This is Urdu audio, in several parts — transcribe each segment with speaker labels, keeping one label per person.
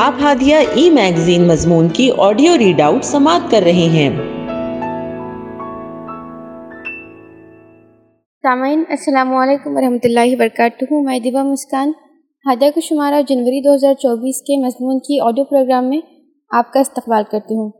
Speaker 1: آپ ہادیہ ای میگزین مضمون کی آڈیو ریڈ آؤٹ سماعت کر رہے ہیں۔
Speaker 2: سامعین، السلام علیکم ورحمۃ اللہ وبرکاتہ۔ میں دیبا مسکان، ہادیہ کو شمارہ جنوری دو ہزار چوبیس کے مضمون کی آڈیو پروگرام میں آپ کا استقبال کرتی ہوں۔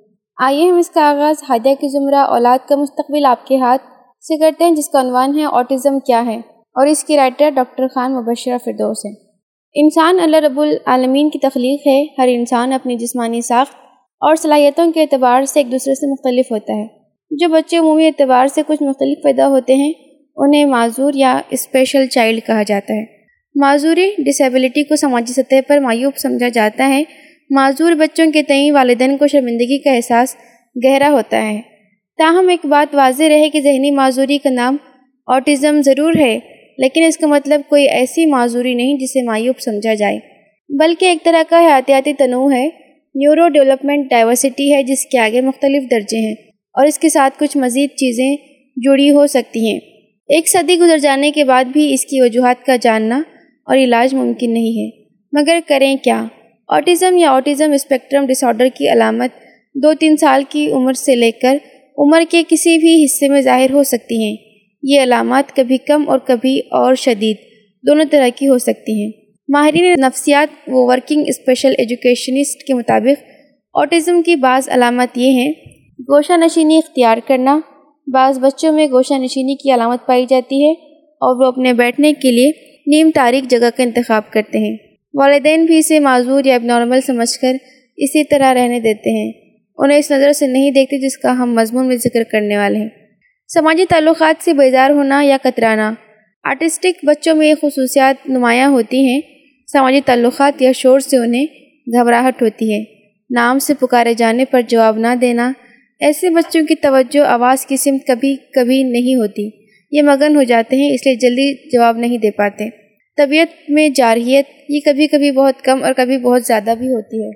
Speaker 2: آئیے ہم اس کا آغاز ہادیہ کی زمرہ اولاد کا مستقبل آپ کے ہاتھ سے کرتے ہیں، جس کا عنوان ہے آٹزم کیا ہے۔ اور اس کی رائٹر ڈاکٹر خان مبشرہ فردوس ہے انسان اللہ رب العالمین کی تخلیق ہے۔ ہر انسان اپنی جسمانی ساخت اور صلاحیتوں کے اعتبار سے ایک دوسرے سے مختلف ہوتا ہے۔ جو بچے عمومی اعتبار سے کچھ مختلف پیدا ہوتے ہیں، انہیں معذور یا اسپیشل چائلڈ کہا جاتا ہے۔ معذوری ڈسیبلٹی کو سماجی سطح پر معیوب سمجھا جاتا ہے۔ معذور بچوں کے تئیں والدین کو شرمندگی کا احساس گہرا ہوتا ہے۔ تاہم، ایک بات واضح رہے کہ ذہنی معذوری کا نام آٹزم ضرور ہے۔ لیکن اس کا مطلب کوئی ایسی معذوری نہیں جسے معیوب سمجھا جائے۔ بلکہ ایک طرح کا حیاتیاتی تنوع ہے۔ نیورو ڈیولپمنٹ ڈائیورسٹی ہے جس کے آگے مختلف درجے ہیں اور اس کے ساتھ کچھ مزید چیزیں جڑی ہو سکتی ہیں۔ ایک صدی گزر جانے کے بعد بھی اس کی وجوہات کا جاننا اور علاج ممکن نہیں ہے۔ مگر کریں کیا؟ آٹزم یا آٹزم اسپیکٹرم ڈس آرڈر کی علامت دو تین سال کی عمر سے لے کر عمر کے کسی بھی حصے میں ظاہر ہو سکتی ہیں۔ یہ علامات کبھی کم اور کبھی اور شدید دونوں طرح کی ہو سکتی ہیں۔ ماہرین نفسیات و ورکنگ اسپیشل ایجوکیشنسٹ کے مطابق آٹزم کی بعض علامت یہ ہیں۔ گوشہ نشینی اختیار کرنا، بعض بچوں میں گوشہ نشینی کی علامت پائی جاتی ہے اور وہ اپنے بیٹھنے کے لیے نیم تاریخ جگہ کا انتخاب کرتے ہیں۔ والدین بھی اسے معذور یا اب نارمل سمجھ کر اسی طرح رہنے دیتے ہیں۔ انہیں اس نظر سے نہیں دیکھتے جس کا ہم مضمون میں ذکر کرنے والے ہیں۔ سماجی تعلقات سے بیزار ہونا یا کترانا۔ آرٹسٹک بچوں میں یہ خصوصیات نمایاں ہوتی ہیں۔ سماجی تعلقات یا شور سے انہیں گھبراہٹ ہوتی ہے۔ نام سے پکارے جانے پر جواب نہ دینا۔ ایسے بچوں کی توجہ آواز کی سمت کبھی کبھی نہیں ہوتی۔ یہ مگن ہو جاتے ہیں، اس لیے جلدی جواب نہیں دے پاتے۔ طبیعت میں جارحیت، یہ کبھی کبھی بہت کم اور کبھی بہت زیادہ بھی ہوتی ہے۔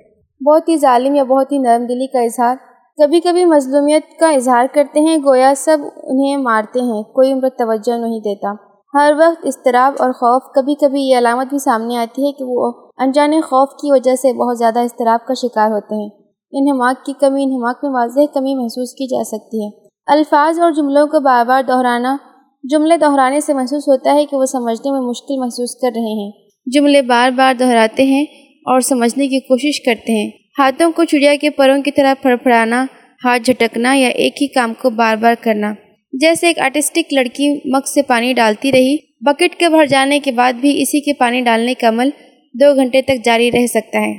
Speaker 2: بہت ہی ظالم یا بہت ہی نرم دلی کا اظہار۔ کبھی کبھی مظلومیت کا اظہار کرتے ہیں، گویا سب انہیں مارتے ہیں، کوئی ان پر توجہ نہیں دیتا۔ ہر وقت اضطراب اور خوف کبھی کبھی یہ علامت بھی سامنے آتی ہے کہ وہ انجان خوف کی وجہ سے بہت زیادہ اضطراب کا شکار ہوتے ہیں۔ انہماک کی کمی، انہماک میں واضح کمی محسوس کی جا سکتی ہے۔ الفاظ اور جملوں کو بار بار دہرانا، جملے دہرانے سے محسوس ہوتا ہے کہ وہ سمجھنے میں مشکل محسوس کر رہے ہیں۔ جملے بار بار دہراتے ہیں اور سمجھنے کی کوشش کرتے ہیں۔ ہاتھوں کو چڑیا کے پروں کی طرح پھڑ پھڑانا ہاتھ جھٹکنا یا ایک ہی کام کو بار بار کرنا۔ جیسے ایک آرٹسٹک لڑکی مگ سے پانی ڈالتی رہی، بکٹ کے بھر جانے کے بعد بھی اسی کے پانی ڈالنے کا عمل دو گھنٹے تک جاری رہ سکتا ہے۔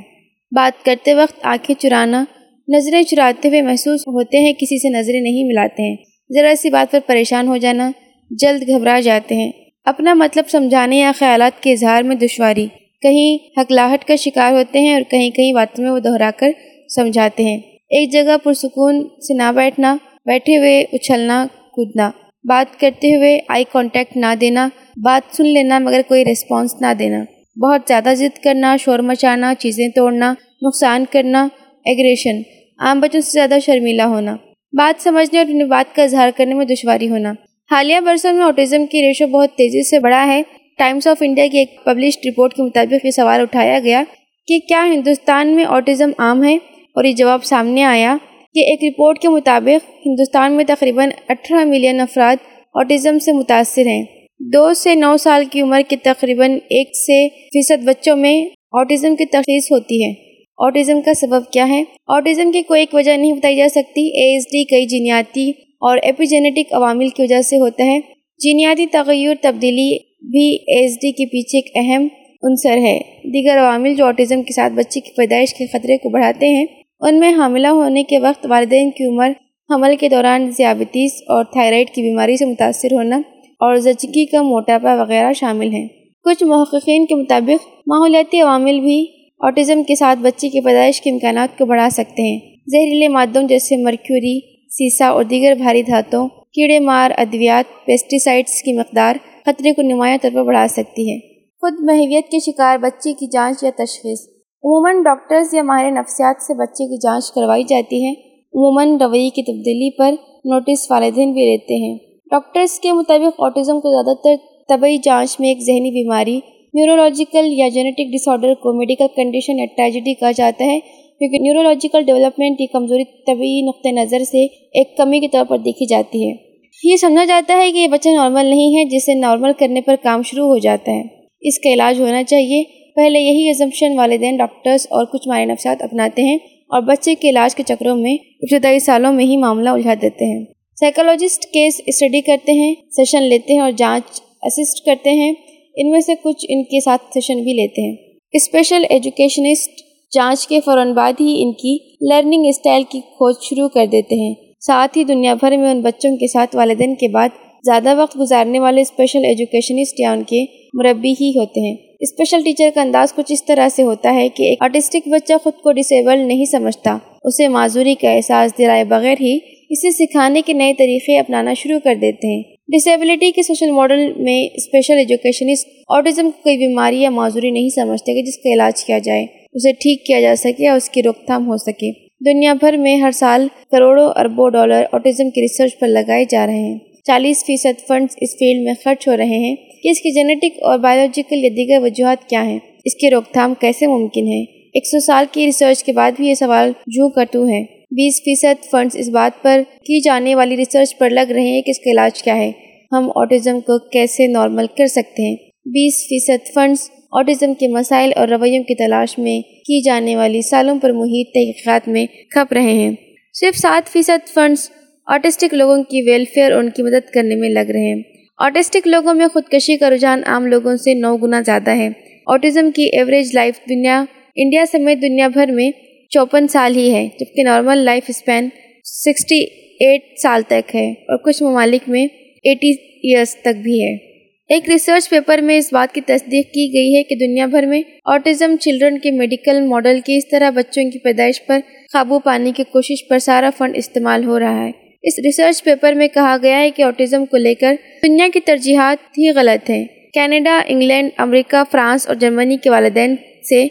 Speaker 2: بات کرتے وقت آنکھیں چرانا، نظریں چراتے ہوئے محسوس ہوتے ہیں کسی سے نظریں نہیں ملاتے ہیں۔ ذرا سی بات پر پریشان ہو جانا، جلد گھبرا جاتے ہیں۔ اپنا مطلب سمجھانے یا خیالات کے اظہار میں دشواری۔ کہیں حکلاہٹ کا شکار ہوتے ہیں اور کہیں کہیں باتوں میں وہ دہرا کر سمجھاتے ہیں۔ ایک جگہ پرسکون سے نہ بیٹھنا، بیٹھے ہوئے اچھلنا، کودنا۔ بات کرتے ہوئے آئی کانٹیکٹ نہ دینا، بات سن لینا مگر کوئی ریسپانس نہ دینا۔ بہت زیادہ ضد کرنا، شور مچانا، چیزیں توڑنا، نقصان کرنا ایگریشن عام بچوں سے زیادہ شرمیلا ہونا۔ بات سمجھنے اور اپنی بات کا اظہار کرنے میں دشواری ہونا۔ حالیہ برسوں میں آٹزم کی ریشو بہت تیزی سے بڑھا ہے۔ ٹائمز آف انڈیا کی ایک پبلشڈ رپورٹ کے مطابق یہ سوال اٹھایا گیا کہ کیا ہندوستان میں آٹزم عام ہے؟ اور یہ جواب سامنے آیا کہ ایک رپورٹ کے مطابق ہندوستان میں تقریباً اٹھارہ ملین افراد آٹزم سے متاثر ہیں۔ دو سے نو سال کی عمر کے تقریباً ایک سے فیصد بچوں میں آٹزم کی تخلیص ہوتی ہے۔ آٹزم کا سبب کیا ہے؟ آٹزم کی کوئی ایک وجہ نہیں بتائی جا سکتی۔ اے ایس ڈی کئی جینیاتی اور ایپیجینیٹک عوامل کی وجہ سے ہوتا ہے۔ جینیاتی تغیر تبدیلی بھی ایس ڈی کے پیچھے ایک اہم عنصر ہے۔ دیگر عوامل جو آٹزم کے ساتھ بچے کی پیدائش کے خطرے کو بڑھاتے ہیں، ان میں حاملہ ہونے کے وقت والدین کی عمر، حمل کے دوران ذیابطیس اور تھائرائڈ کی بیماری سے متاثر ہونا اور زچگی کا موٹاپا وغیرہ شامل ہیں۔ کچھ محققین کے مطابق، ماحولیاتی عوامل بھی آٹزم کے ساتھ بچے کی پیدائش کے امکانات کو بڑھا سکتے ہیں۔ زہریلے مادوں جیسے مرکیوری، سیسا اور دیگر بھاری دھاتوں، کیڑے مار، ادویات پیسٹیسائڈس کی مقدار خطرے کو نمایاں طور پر بڑھا سکتی ہے۔ خود مہویت کے شکار بچے کی جانچ یا تشخیص۔ عموماً ڈاکٹرز یا ماہر نفسیات سے بچے کی جانچ کروائی جاتی ہے۔ عموماً رویے کی تبدیلی پر نوٹس والدین بھی رہتے ہیں۔ ڈاکٹرز کے مطابق آٹزم کو زیادہ تر طبی جانچ میں ایک ذہنی بیماری، نیورولوجیکل یا جینیٹک ڈس آرڈر کو میڈیکل کنڈیشن یا ٹریجڈی کہا جاتا ہے۔ کیونکہ نیورولوجیکل ڈیولپمنٹ کی کمزوری طبی نقطۂ نظر سے ایک کمی کے طور پر دیکھی جاتی ہے۔ یہ سمجھا جاتا ہے کہ یہ بچہ نارمل نہیں ہے، جسے نارمل کرنے پر کام شروع ہو جاتا ہے۔ اس کا علاج ہونا چاہیے۔ پہلے یہی ایزمپشن والدین ڈاکٹرز اور کچھ مائع نفسات اپناتے ہیں اور بچے کے علاج کے چکروں میں ابتدائی سالوں میں ہی معاملہ الجھا دیتے ہیں۔ سائیکالوجسٹ کیس اسٹڈی کرتے ہیں سیشن لیتے ہیں اور جانچ اسسٹ کرتے ہیں۔ ان میں سے کچھ ان کے ساتھ سیشن بھی لیتے ہیں۔ اسپیشل ایجوکیشنسٹ جانچ کے فوراً بعد ہی ان کی لرننگ اسٹائل کی کھوج شروع کر دیتے ہیں۔ ساتھ ہی دنیا بھر میں ان بچوں کے ساتھ والدین کے بعد زیادہ وقت گزارنے والے اسپیشل ایجوکیشنسٹ یا ان کے مربی ہی ہوتے ہیں۔ اسپیشل ٹیچر کا انداز کچھ اس طرح سے ہوتا ہے کہ ایک آرٹسٹک بچہ خود کو ڈسیبل نہیں سمجھتا، اسے معذوری کا احساس دلائے بغیر ہی اسے سکھانے کے نئے طریقے اپنانا شروع کر دیتے ہیں۔ ڈسیبلٹی کے سوشل ماڈل میں اسپیشل ایجوکیشنسٹ آٹزم کو کوئی بیماری یا معذوری نہیں سمجھتے کہ جس کا علاج کیا جائے، اسے ٹھیک کیا جا سکے یا اس کی روک تھام ہو سکے۔ دنیا بھر میں ہر سال کروڑوں اربوں ڈالر آٹزم کی ریسرچ پر لگائے جا رہے ہیں۔ چالیس فیصد فنڈز اس فیلڈ میں خرچ ہو رہے ہیں کہ اس کی جینیٹک اور بایولوجیکل یا دیگر وجوہات کیا ہیں، اس کی روک تھام کیسے ممکن ہے؟ ایک سو سال کی ریسرچ کے بعد بھی یہ سوال جو کٹو ہے۔ بیس فیصد فنڈز اس بات پر کی جانے والی ریسرچ پر لگ رہے ہیں کہ اس کا علاج کیا ہے۔ ہم آٹزم کو کیسے نارمل کر سکتے ہیں؟ بیس فیصد فنڈز آٹزم کے مسائل اور رویوں کی تلاش میں کی جانے والی سالوں پر محیط تحقیقات میں کھپ رہے ہیں۔ صرف سات فیصد فنڈز آٹسٹک لوگوں کی ویلفیئر اور ان کی مدد کرنے میں لگ رہے ہیں۔ آٹسٹک لوگوں میں خودکشی کا رجحان عام لوگوں سے نو گنا زیادہ ہے۔ آٹزم کی ایوریج لائف دنیا، انڈیا سمیت دنیا بھر میں چوپن سال ہی ہے، جبکہ normal life span sixty eight سال تک ہے اور کچھ ممالک میں ایٹی ایئرس تک بھی ہے۔ ایک ریسرچ پیپر میں اس بات کی تصدیق کی گئی ہے کہ دنیا بھر میں آٹزم چلڈرن کے میڈیکل ماڈل کی اس طرح بچوں کی پیدائش پر قابو پانے کی کوشش پر سارا فنڈ استعمال ہو رہا ہے۔ اس ریسرچ پیپر میں کہا گیا ہے کہ آٹزم کو لے کر دنیا کی ترجیحات ہی غلط ہیں۔ کینیڈا، انگلینڈ، امریکہ، فرانس اور جرمنی کے والدین سے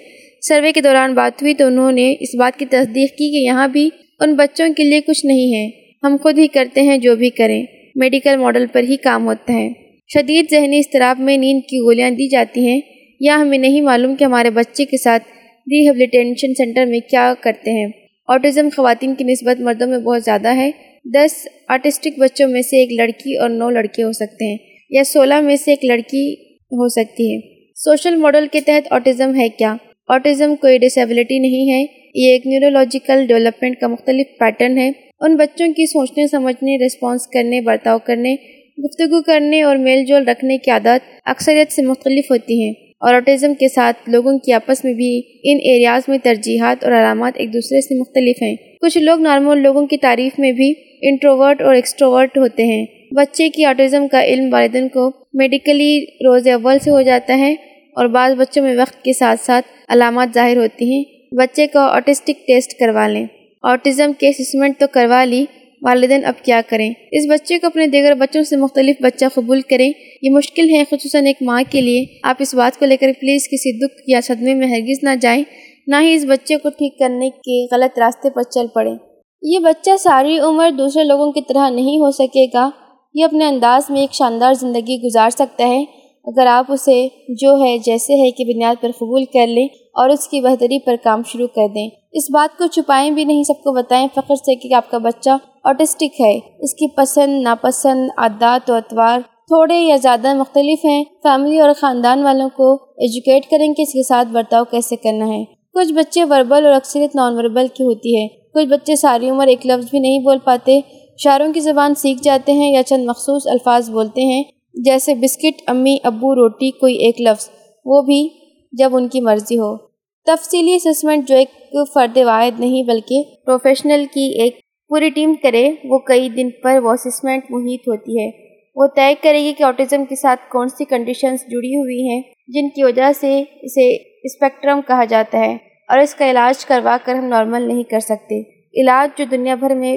Speaker 2: سروے کے دوران بات ہوئی تو انہوں نے اس بات کی تصدیق کی کہ یہاں بھی ان بچوں کے لیے کچھ نہیں ہے۔ ہم خود ہی کرتے ہیں جو بھی کریں۔ میڈیکل ماڈل پر ہی کام ہوتا ہے۔ شدید ذہنی اضطراب میں نیند کی گولیاں دی جاتی ہیں، یا ہمیں نہیں معلوم کہ ہمارے بچے کے ساتھ ریہیبلیٹیشن سینٹر میں کیا کرتے ہیں۔ آٹزم خواتین کی نسبت مردوں میں بہت زیادہ ہے۔ دس آرٹسٹک بچوں میں سے ایک لڑکی اور نو لڑکے ہو سکتے ہیں، یا سولہ میں سے ایک لڑکی ہو سکتی ہے۔ سوشل ماڈل کے تحت آٹزم ہے کیا؟ آٹزم کوئی ڈسیبلٹی نہیں ہے، یہ ایک نیورولوجیکل ڈیولپمنٹ کا مختلف پیٹرن ہے۔ ان بچوں کی سوچنے، سمجھنے رسپانس کرنے، برتاؤ کرنے گفتگو کرنے اور میل جول رکھنے کی عادت اکثریت سے مختلف ہوتی ہیں اور آٹزم کے ساتھ لوگوں کی آپس میں بھی ان ایریاز میں ترجیحات اور علامات ایک دوسرے سے مختلف ہیں۔ کچھ لوگ نارمل لوگوں کی تعریف میں بھی انٹروورٹ اور ایکسٹروورٹ ہوتے ہیں۔ بچے کی آٹزم کا علم والدین کو میڈیکلی روز اول سے ہو جاتا ہے اور بعض بچوں میں وقت کے ساتھ ساتھ علامات ظاہر ہوتی ہیں۔ بچے کو آٹسٹک ٹیسٹ کروا لیں۔ آٹزم کے اسسمنٹ تو کروا لی والدین اب کیا کریں؟ اس بچے کو اپنے دیگر بچوں سے مختلف بچہ قبول کریں۔ یہ مشکل ہے، خصوصاً ایک ماں کے لیے۔ آپ اس بات کو لے کر پلیز کسی دکھ یا صدمے میں ہرگز نہ جائیں۔ نہ ہی اس بچے کو ٹھیک کرنے کے غلط راستے پر چل پڑیں۔ یہ بچہ ساری عمر دوسرے لوگوں کی طرح نہیں ہو سکے گا۔ یہ اپنے انداز میں ایک شاندار زندگی گزار سکتا ہے۔ اگر آپ اسے جو ہے، جیسے ہے کہ بنیاد پر قبول کر لیں اور اس کی بہتری پر کام شروع کر دیں۔ اس بات کو چھپائیں بھی نہیں، سب کو بتائیں فخر سے کہ آپ کا بچہ آٹسٹک ہے۔ اس کی پسند، ناپسند عادات و اتوار تھوڑے یا زیادہ مختلف ہیں۔ فیملی اور خاندان والوں کو ایجوکیٹ کریں کہ اس کے ساتھ برتاؤ کیسے کرنا ہے۔ کچھ بچے وربل اور اکثریت نان وربل کی ہوتی ہے۔ کچھ بچے ساری عمر ایک لفظ بھی نہیں بول پاتے۔ اشاروں کی زبان سیکھ جاتے ہیں یا چند مخصوص الفاظ بولتے ہیں۔ جیسے بسکٹ، امی، ابو، روٹی، کوئی ایک لفظ۔ وہ بھی جب ان کی مرضی ہو۔ تفصیلی اسسمنٹ جو ایک فرد واحد نہیں بلکہ پروفیشنل کی ایک پوری ٹیم کرے، وہ کئی دن پر وہ اسسمنٹ محیط ہوتی ہے۔ وہ طے کرے گی کہ آٹزم کے ساتھ کون سی کنڈیشنز جڑی ہوئی ہیں، جن کی وجہ سے اسے اسپیکٹرم کہا جاتا ہے اور اس کا علاج کروا کر ہم نارمل نہیں کر سکتے۔ علاج جو دنیا بھر میں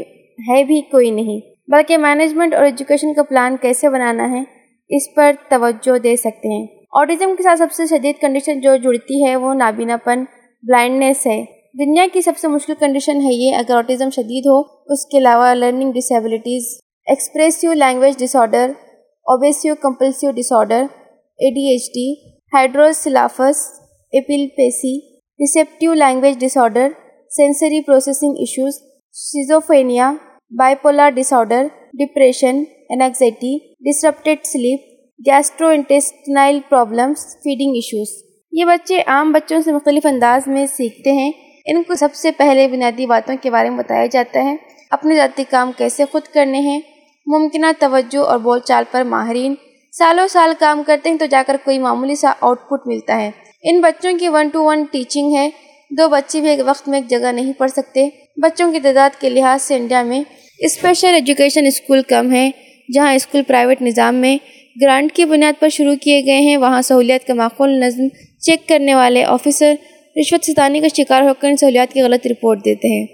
Speaker 2: ہے بھی کوئی نہیں، بلکہ مینجمنٹ اور ایجوکیشن کا پلان کیسے بنانا ہے، اس پر توجہ دے سکتے ہیں۔ آٹزم کے ساتھ سب سے شدید کنڈیشن جو جڑتی ہے وہ نابینا پن بلائنڈنیس ہے۔ دنیا کی سب سے مشکل کنڈیشن ہے یہ، اگر آٹزم شدید ہو، اس کے علاوہ learning disabilities expressive language disorder obsessive compulsive disorder A D H D hydrocephalus epilepsy receptive language disorder sensory processing issues schizophrenia bipolar disorder depression anxiety disrupted sleep gastrointestinal problems feeding issues یہ بچے عام بچوں سے مختلف انداز میں سیکھتے ہیں۔ ان کو سب سے پہلے بنیادی باتوں کے بارے میں بتایا جاتا ہے۔ اپنے ذاتی کام کیسے خود کرنے ہیں۔ ممکنہ توجہ اور بول چال پر ماہرین۔ سالوں سال کام کرتے ہیں تو جا کر کوئی معمولی سا آؤٹ پٹ ملتا ہے۔ ان بچوں کی ون ٹو ون ٹیچنگ ہے۔ دو بچے بھی ایک وقت میں ایک جگہ نہیں پڑھ سکتے۔ بچوں کی تعداد کے لحاظ سے انڈیا میں اسپیشل ایجوکیشن اسکول کم ہے۔ جہاں اسکول پرائیویٹ نظام میں گرانٹ کی بنیاد پر شروع کیے گئے ہیں۔ وہاں سہولیات کا معقول نظم چیک کرنے والے آفیسر رشوت ستانی کا شکار ہو کر ان سہولیات کی غلط رپورٹ دیتے ہیں۔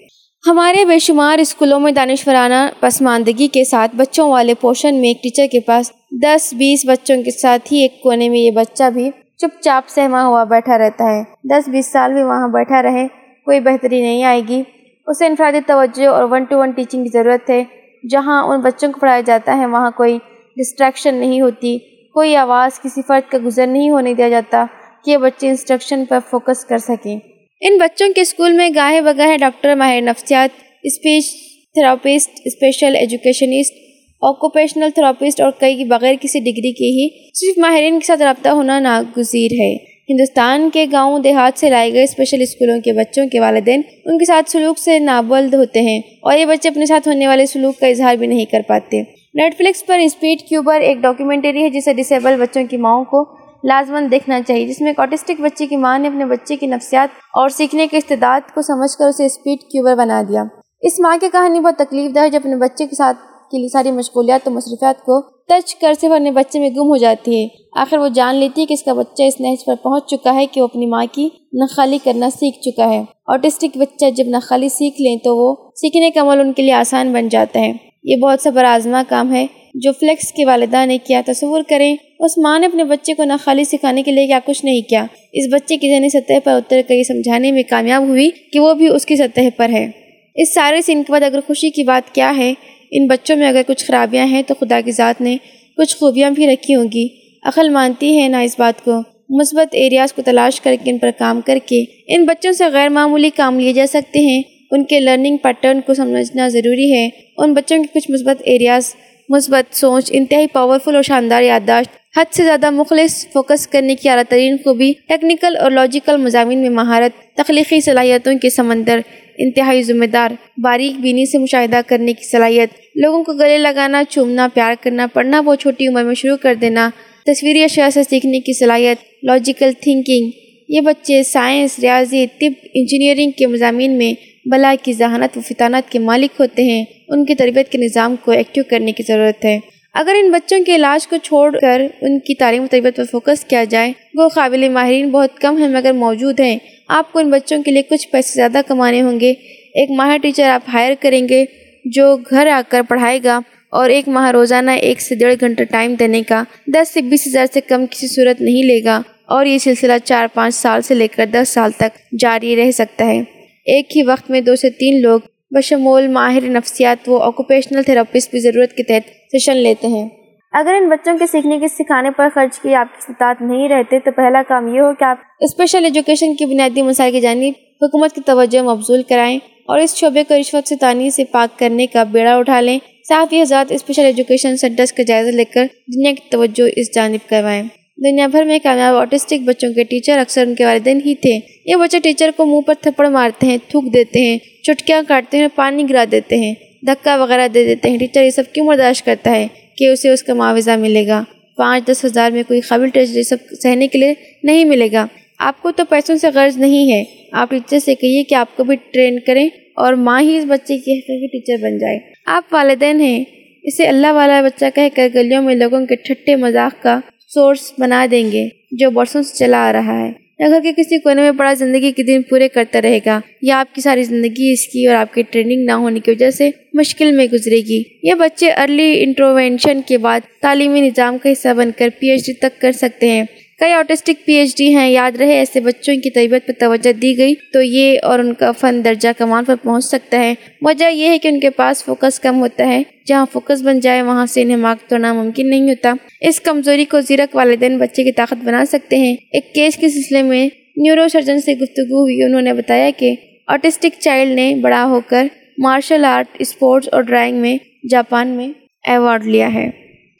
Speaker 2: ہمارے بے شمار اسکولوں میں دانشورانہ پسماندگی کے ساتھ بچوں والے پوشن میں ایک ٹیچر کے پاس دس بیس بچوں کے ساتھ ہی ایک کونے میں یہ بچہ بھی چپ چاپ سہما ہوا بیٹھا رہتا ہے۔ دس بیس سال بھی وہاں بیٹھا رہے، کوئی بہتری نہیں آئے گی۔ اسے انفرادی توجہ اور ون ٹو ون ٹیچنگ کی ضرورت ہے۔ جہاں ان بچوں کو پڑھایا جاتا ہے، وہاں کوئی ڈسٹریکشن نہیں ہوتی۔ کوئی آواز کسی فرد کا گزر نہیں ہونے دیا جاتا کہ بچے انسٹرکشن پر فوکس کر سکیں۔ ان بچوں کے اسکول میں گاہے بگاہے ڈاکٹر ماہر نفسیات speech therapist special educationist occupational therapist اور کئی بغیر کسی ڈگری کے ہی صرف ماہرین کے ساتھ رابطہ ہونا ناگزیر ہے۔ ہندوستان کے گاؤں دیہات سے لائے گئے اسپیشل اسکولوں کے بچوں کے والدین ان کے ساتھ سلوک سے نابلد ہوتے ہیں اور یہ بچے اپنے ساتھ ہونے والے سلوک کا اظہار بھی نہیں کر پاتے۔ نیٹ فلکس پر اسپیڈ کیوبر ایک ڈاکیومنٹری ہے جسے ڈسیبل بچوں کی ماؤں کو لازمن دیکھنا چاہیے، جس میں ایک آٹسٹک بچے کی ماں نے اپنے بچے کی نفسیات اور سیکھنے کے استعداد کو سمجھ کر اسے اسپیڈ کیوبر بنا دیا۔ اس ماں کی کہانی بہت تکلیف دہ ہے جو اپنے بچے کے ساتھ کے لیے ساری مشغولیات و مصروفیات کو ٹچ کر صرف اپنے بچے میں گم ہو جاتی ہے۔ آخر وہ جان لیتی ہے کہ اس کا بچہ اس نہج پر پہنچ چکا ہے کہ وہ اپنی ماں کی نخالی کرنا سیکھ چکا ہے۔ آٹسٹک بچہ جب نخالی سیکھ لیں تو وہ سیکھنے کا عمل ان کے لیے آسان بن جاتا ہے۔ یہ بہت سا برآزما کام ہے جو فلیکس کے والدہ نے کیا، تصور کریں۔ اس ماں نے اپنے بچے کو نخالی سکھانے کے لیے کیا، کچھ نہیں کیا۔ اس بچے کی ذہنی سطح پر اتر کر یہ سمجھانے میں کامیاب ہوئی کہ وہ بھی اس کی سطح پر ہے۔ اس سارے سین کے بعد اگر خوشی کی بات کیا ہے، ان بچوں میں اگر کچھ خرابیاں ہیں تو خدا کی ذات نے کچھ خوبیاں بھی رکھی ہوں گی۔ عقل مانتی ہے نہ اس بات کو۔ مثبت ایریاز کو تلاش کر کے ان پر کام کر کے ان بچوں سے غیر معمولی کام لیے جا سکتے ہیں۔ ان کے لرننگ پیٹرن کو سمجھنا ضروری ہے۔ ان بچوں کے کچھ مثبت ایریاز مثبت سوچ، انتہائی پاورفل اور شاندار یادداشت، حد سے زیادہ مخلص فوکس کرنے کی اعلیٰ ترین خوبی ٹیکنیکل اور لاجیکل مضامین میں مہارت، تخلیقی صلاحیتوں کے سمندر، انتہائی ذمہ دار، باریک بینی سے مشاہدہ کرنے کی صلاحیت، لوگوں کو گلے لگانا، چومنا، پیار کرنا، پڑھنا بہت چھوٹی عمر میں شروع کر دینا تصویری اشیاء سے سیکھنے کی صلاحیت لاجیکل تھنکنگ یہ بچے سائنس ریاضی، طب انجینئرنگ کے مضامین میں بلا کی ذہانت و فطانت کے مالک ہوتے ہیں، ان کی تربیت کے نظام کو ایکٹیو کرنے کی ضرورت ہے۔ اگر ان بچوں کے علاج کو چھوڑ کر ان کی تعلیم و تربیت پر فوکس کیا جائے، وہ قابل ماہرین بہت کم ہیں مگر موجود ہیں۔ آپ کو ان بچوں کے لیے کچھ پیسے زیادہ کمانے ہوں گے۔ ایک ماہر ٹیچر آپ ہائر کریں گے، جو گھر آ کر پڑھائے گا، اور ایک ماہ روزانہ ایک سے ڈیڑھ گھنٹہ ٹائم دینے کا دس سے بیس ہزار سے کم کسی صورت نہیں لے گا۔ اور یہ سلسلہ چار پانچ سال سے لے کر دس سال تک جاری رہ سکتا ہے۔ ایک ہی وقت میں دو سے تین لوگ بشمول ماہر نفسیات و آکوپیشنل تھراپسٹ بھی ضرورت کے تحت سیشن لیتے ہیں۔ اگر ان بچوں کے سیکھنے کے سکھانے پر خرچ کی آپ کی استطاعت نہیں رہتے تو پہلا کام یہ ہو کہ آپ اسپیشل ایجوکیشن کی بنیادی مسائل کی جانب حکومت کی توجہ مبزول کرائیں اور اس شعبے کو رشوت سے تانی سے پاک کرنے کا بیڑا اٹھا لیں۔ صافی حضرات اسپیشل ایجوکیشن سینٹرز کا جائزہ لے کر دنیا کی توجہ اس جانب کروائیں۔ دنیا بھر میں کامیاب آٹسٹک بچوں کے ٹیچر اکثر ان کے والدین ہی تھے یہ بچے ٹیچر کو منہ پر تھپڑ مارتے ہیں تھوک دیتے ہیں چٹکیاں کاٹتے ہیں پانی گرا دیتے ہیں دھکا وغیرہ دے دیتے ہیں ٹیچر یہ سب کیوں برداشت کرتا ہے کہ اسے اس کا معاوضہ ملے گا پانچ دس ہزار میں کوئی قابل ٹیچر یہ سب سہنے کے لیے نہیں ملے گا آپ کو تو پیسوں سے غرض نہیں ہے آپ ٹیچر سے کہیے کہ آپ کو بھی ٹرین کریں اور ماں ہی اس بچے کی حقیقی ٹیچر بن جائے آپ والدین ہیں اسے اللہ والا بچہ کہہ کر گلیوں میں لوگوں کے ٹھٹے مذاق کا سورس بنا دیں گے جو برسوں سے چلا آ رہا ہے۔ یا گھر کے کسی کونے میں پڑا زندگی کے دن پورے کرتا رہے گا، یا آپ کی ساری زندگی اس کی اور آپ کی ٹریننگ نہ ہونے کی وجہ سے مشکل میں گزرے گی۔ یہ بچے ارلی انٹروینشن کے بعد تعلیمی نظام کا حصہ بن کر پی ایچ ڈی تک کر سکتے ہیں۔ کئی آٹسٹک پی ایچ ڈی ہیں، یاد رہے، ایسے بچوں کی طبیعت پر توجہ دی گئی تو یہ اور ان کا فن درجہ کمال پر پہنچ سکتا ہے وجہ یہ ہے کہ ان کے پاس فوکس کم ہوتا ہے۔ جہاں فوکس بن جائے، وہاں سے انہیں مارک توڑنا ممکن نہیں ہوتا۔ اس کمزوری کو زیرک والدین بچے کی طاقت بنا سکتے ہیں۔ ایک کیس کے سلسلے میں نیورو سرجن سے گفتگو ہوئی، انہوں نے بتایا کہ آٹسٹک چائلڈ نے بڑا ہو کر مارشل آرٹ اسپورٹس اور ڈرائنگ میں جاپان میں ایوارڈ لیا ہے۔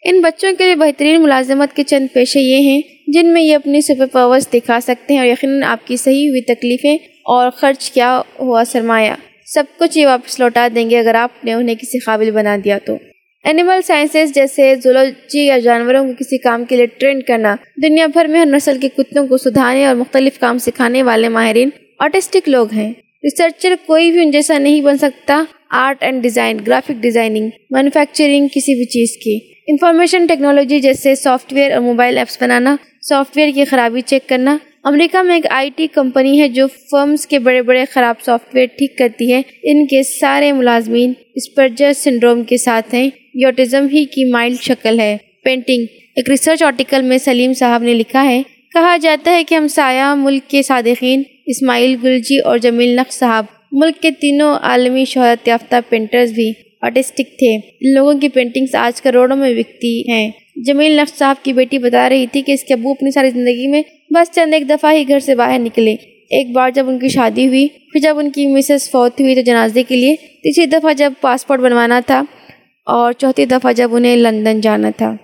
Speaker 2: ان بچوں کے لیے بہترین ملازمت کے چند پیشے یہ ہیں۔ جن میں یہ اپنی سپر پاورز دکھا سکتے ہیں اور یقیناً آپ کی صحیح ہوئی تکلیفیں اور خرچ کیا ہوا سرمایہ۔ سب کچھ یہ واپس لوٹا دیں گے اگر آپ نے انہیں کسی قابل بنا دیا تو۔ اینیمل سائنسز جیسے زولوجی یا جانوروں کو کسی کام کے لیے ٹرین کرنا، دنیا بھر میں ہر نسل کے کتوں کو سدھارنے اور مختلف کام سکھانے والے ماہرین آٹسٹک لوگ ہیں۔ ریسرچر کوئی بھی ان جیسا نہیں بن سکتا۔ Art and design graphic designing manufacturing کسی بھی چیز کی۔ انفارمیشن ٹیکنالوجی جیسے سافٹ ویئر اور موبائل ایپس بنانا سافٹ ویئر کی خرابی چیک کرنا۔ امریکہ میں ایک آئی ٹی کمپنی ہے جو فرمز کے بڑے بڑے خراب سافٹ ویئر ٹھیک کرتی ہے۔ ان کے سارے ملازمین اسپرجر سنڈروم کے ساتھ ہیں۔ یوٹزم ہی کی مائلڈ شکل ہے۔ پینٹنگ۔ ایک ریسرچ آرٹیکل میں سلیم صاحب نے لکھا ہے۔ کہا جاتا ہے کہ ہم سایہ ملک کے صادقین، اسماعیل گلجی اور جمیل نقش صاحب، ملک کے تینوں عالمی شہرت یافتہ پینٹرز بھی آرٹسٹک تھے۔ ان لوگوں کی پینٹنگز آج کروڑوں میں بکتی ہیں۔ جمیل نقش صاحب کی بیٹی بتا رہی تھی کہ اس کے ابو اپنی ساری زندگی میں بس چند ایک دفعہ ہی گھر سے باہر نکلے۔ ایک بار جب ان کی شادی ہوئی، پھر جب ان کی مسز فوت ہوئی تو جنازے کے لیے تیسری دفعہ جب پاسپورٹ بنوانا تھا اور چوتھی دفعہ جب انہیں لندن جانا تھا۔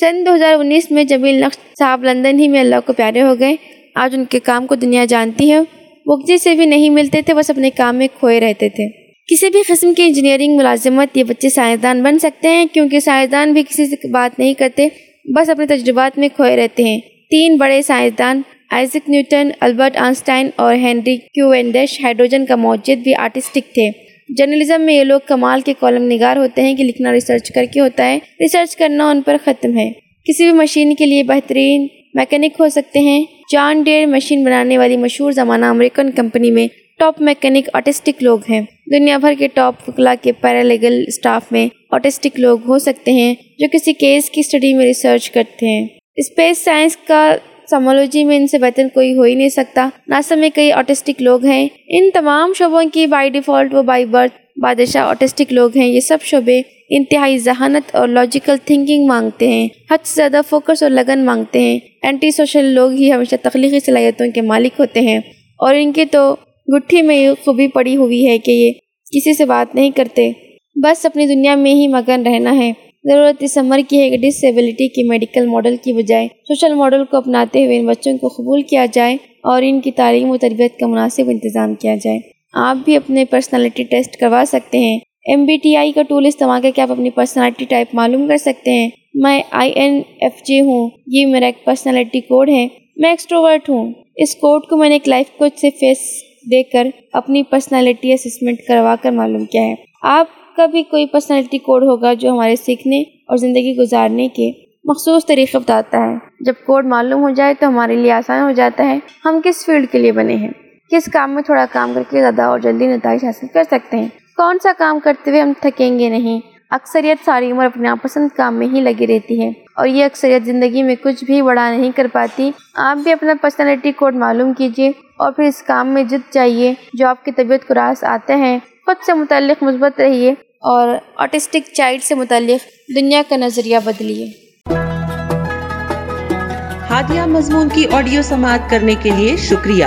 Speaker 2: سن دو ہزار انیس میں جمیل نقش صاحب لندن ہی میں اللہ کو پیارے ہو گئے۔ آج ان کے کام کو دنیا جانتی ہے۔ وہ کسی سے بھی نہیں ملتے تھے، بس اپنے کام میں کھوئے رہتے تھے۔ کسی بھی قسم کی انجینئرنگ ملازمت یہ بچے سائنسدان بن سکتے ہیں کیونکہ سائنسدان بھی کسی سے بات نہیں کرتے، بس اپنے تجربات میں کھوئے رہتے ہیں۔ تین بڑے سائنسدان آئزک نیوٹن البرٹ آنسٹائن اور ہینری کیوینڈش ہائیڈروجن کا موجد بھی آرٹسٹک تھے۔ جرنلزم میں یہ لوگ کمال کے کالم نگار ہوتے ہیں کہ لکھنا ریسرچ کر کے ہوتا ہے۔ ریسرچ کرنا ان پر ختم ہے۔ کسی بھی مشین کے لیے بہترین میکینک ہو سکتے ہیں۔ جان ڈیئر مشین بنانے والی مشہور زمانہ امریکن کمپنی میں ٹاپ میکینک آٹسٹک لوگ ہیں۔ دنیا بھر کے ٹاپ فکلا کے پیرالیگل اسٹاف میں آٹسٹک لوگ ہو سکتے ہیں جو کسی کیس کی اسٹڈی میں ریسرچ کرتے ہیں۔ اسپیس سائنس کا سمولوجی میں ان سے بہتر کوئی ہو ہی نہیں سکتا۔ ناسا میں کئی آٹسٹک لوگ ہیں۔ ان تمام شعبوں کی بائی ڈیفالٹ و بائی برتھ بادشاہ آٹسٹک لوگ ہیں۔ یہ سب شعبے انتہائی ذہانت اور لاجیکل تھنکنگ مانگتے ہیں۔ حد سے زیادہ فوکس اور لگن مانگتے ہیں۔ اینٹی سوشل لوگ ہی ہمیشہ تخلیقی صلاحیتوں کے مالک ہوتے ہیں۔ اور ان کے تو گٹھی میں یہ خوبی پڑی ہوئی ہے کہ یہ کسی سے بات نہیں کرتے۔ بس اپنی دنیا میں ہی مگن رہنا ہے۔ ضرورت اس عمر کی ہے کہ ڈسیبلٹی کی میڈیکل ماڈل کی بجائے سوشل ماڈل کو اپناتے ہوئے ان بچوں کو قبول کیا جائے اور ان کی تعلیم و تربیت کا مناسب انتظام کیا جائے۔ آپ بھی اپنے پرسنالٹی ٹیسٹ کروا سکتے ہیں۔ ایم بی ٹی آئی کا ٹول استعمال کر کے آپ اپنی پرسنالٹی ٹائپ معلوم کر سکتے ہیں۔ میں آئی این ایف جے ہوں۔ یہ میرا ایک پرسنالٹی کوڈ ہے۔ میں ایکسٹروورٹ ہوں۔ اس کوڈ کو میں نے ایک لائف کوچ سے فیس دے کر اپنی پرسنالٹی اسسمنٹ کروا کر معلوم کیا ہے۔ آپ کا بھی کوئی پرسنالٹی کوڈ ہوگا جو ہمارے سیکھنے اور زندگی گزارنے کے مخصوص طریقے بتاتا ہے۔ جب کوڈ معلوم ہو جائے تو ہمارے لیے آسان ہو جاتا ہے۔ ہم کس فیلڈ کے لیے بنے ہیں؟ کس کام میں تھوڑا کام کر کے زیادہ اور جلدی نتائج حاصل کر سکتے ہیں؟ کون سا کام کرتے ہوئے ہم تھکیں گے نہیں؟ اکثریت ساری عمر اپنے ناپسند کام میں ہی لگی رہتی ہے۔ اور یہ اکثریت زندگی میں کچھ بھی بڑا نہیں کر پاتی۔ آپ بھی اپنا پرسنالٹی کوڈ معلوم کیجیے اور پھر اس کام میں جد چاہیے جو آپ کی طبیعت کو راس آتے ہیں، خود سے متعلق مثبت رہیے اور آٹسٹک چائلڈ سے متعلق دنیا کا نظریہ بدلیے۔
Speaker 1: ہادیہ مضمون کی آڈیو سماعت کرنے کے لیے شکریہ۔